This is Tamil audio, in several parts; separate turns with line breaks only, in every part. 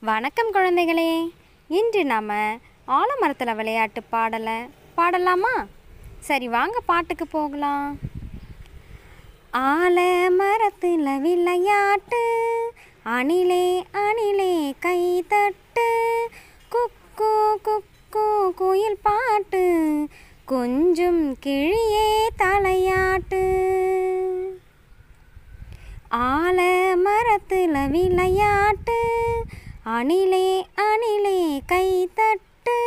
வணக்கம் குழந்தைகளே. இன்று நாம் ஆலமரத்தில் விளையாட்டு பாடலை பாடலாமா? சரி வாங்க பாட்டுக்கு போகலாம். ஆல மரத்தில் விளையாட்டு அணிலே அணிலே கை தட்டு குக்கு குக்கு குயில் பாட்டு கொஞ்சம் கிழியே தலையாட்டு. ஆல மரத்தில் விளையாட்டு அணிலே அணிலே கை தட்டு.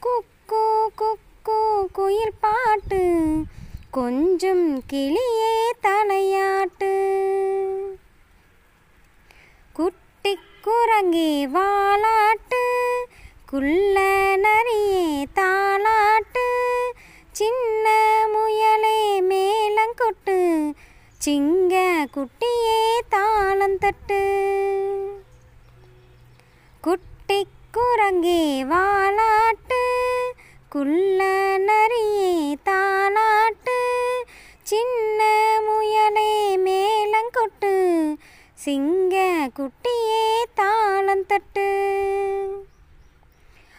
குக்கு குக்கு குயில் பாட்டு. கொஞ்சம் கிளியே தலையாட்டு. குட்டி குரங்கே வாலாட்டு. குள்ள நரியே தாளாட்டு. சின்ன முயலே மேலங்கொட்டு. சிங்க குட்டியே தாளந்தட்டு. குட்டி குரங்கே வாலாட்டு குள்ள நரியே தாளாட்டு சின்ன முயலே மேலங்கொட்டு சிங்க குட்டியே தாளந்தட்டு.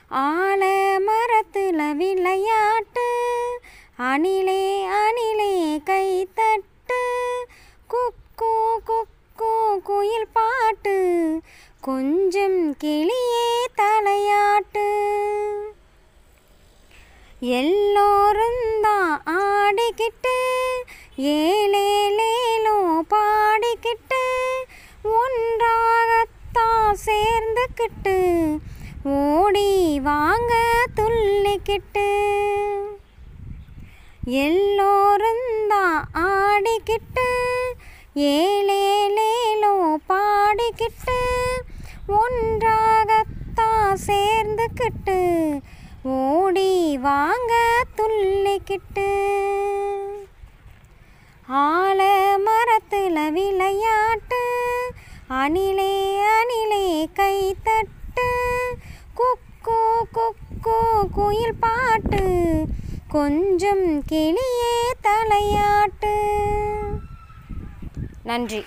ஆழ மரத்துல விளையாட்டு அணிலே அணிலே கை தட்டு குக்கு குக்கு குயில் பாட்டு கொஞ்சம் கிளியே தலையாட்டு. எல்லோரும் தான் ஆடிக்கிட்டு ஏலேலேலோ பாடிக்கிட்டு ஒன்றாகத்தான் சேர்ந்துக்கிட்டு ஓடி வாங்க துள்ளிக்கிட்டு. எல்லோரும் தான் ஆடிக்கிட்டு ஏலேலேலோ ஒன்றாகத்தான் சேர்ந்துக்கிட்டு ஓடி வாங்க துள்ளிக்கிட்டு. ஆல மரத்தில் விளையாட்டு அணிலே அணிலே கைத்தட்டு. தட்டு குக்கு குக்கு குயில் பாட்டு கொஞ்சம் கிளியே தலையாட்டு. நன்றி.